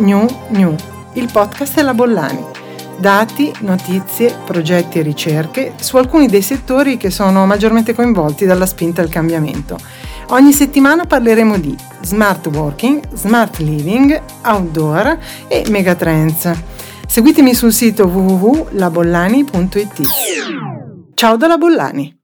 New New, il podcast della Bollani. Dati, notizie, progetti e ricerche su alcuni dei settori che sono maggiormente coinvolti dalla spinta al cambiamento. Ogni settimana parleremo di smart working, smart living, outdoor e megatrends. Seguitemi sul sito www.labollani.it. Ciao dalla Bollani!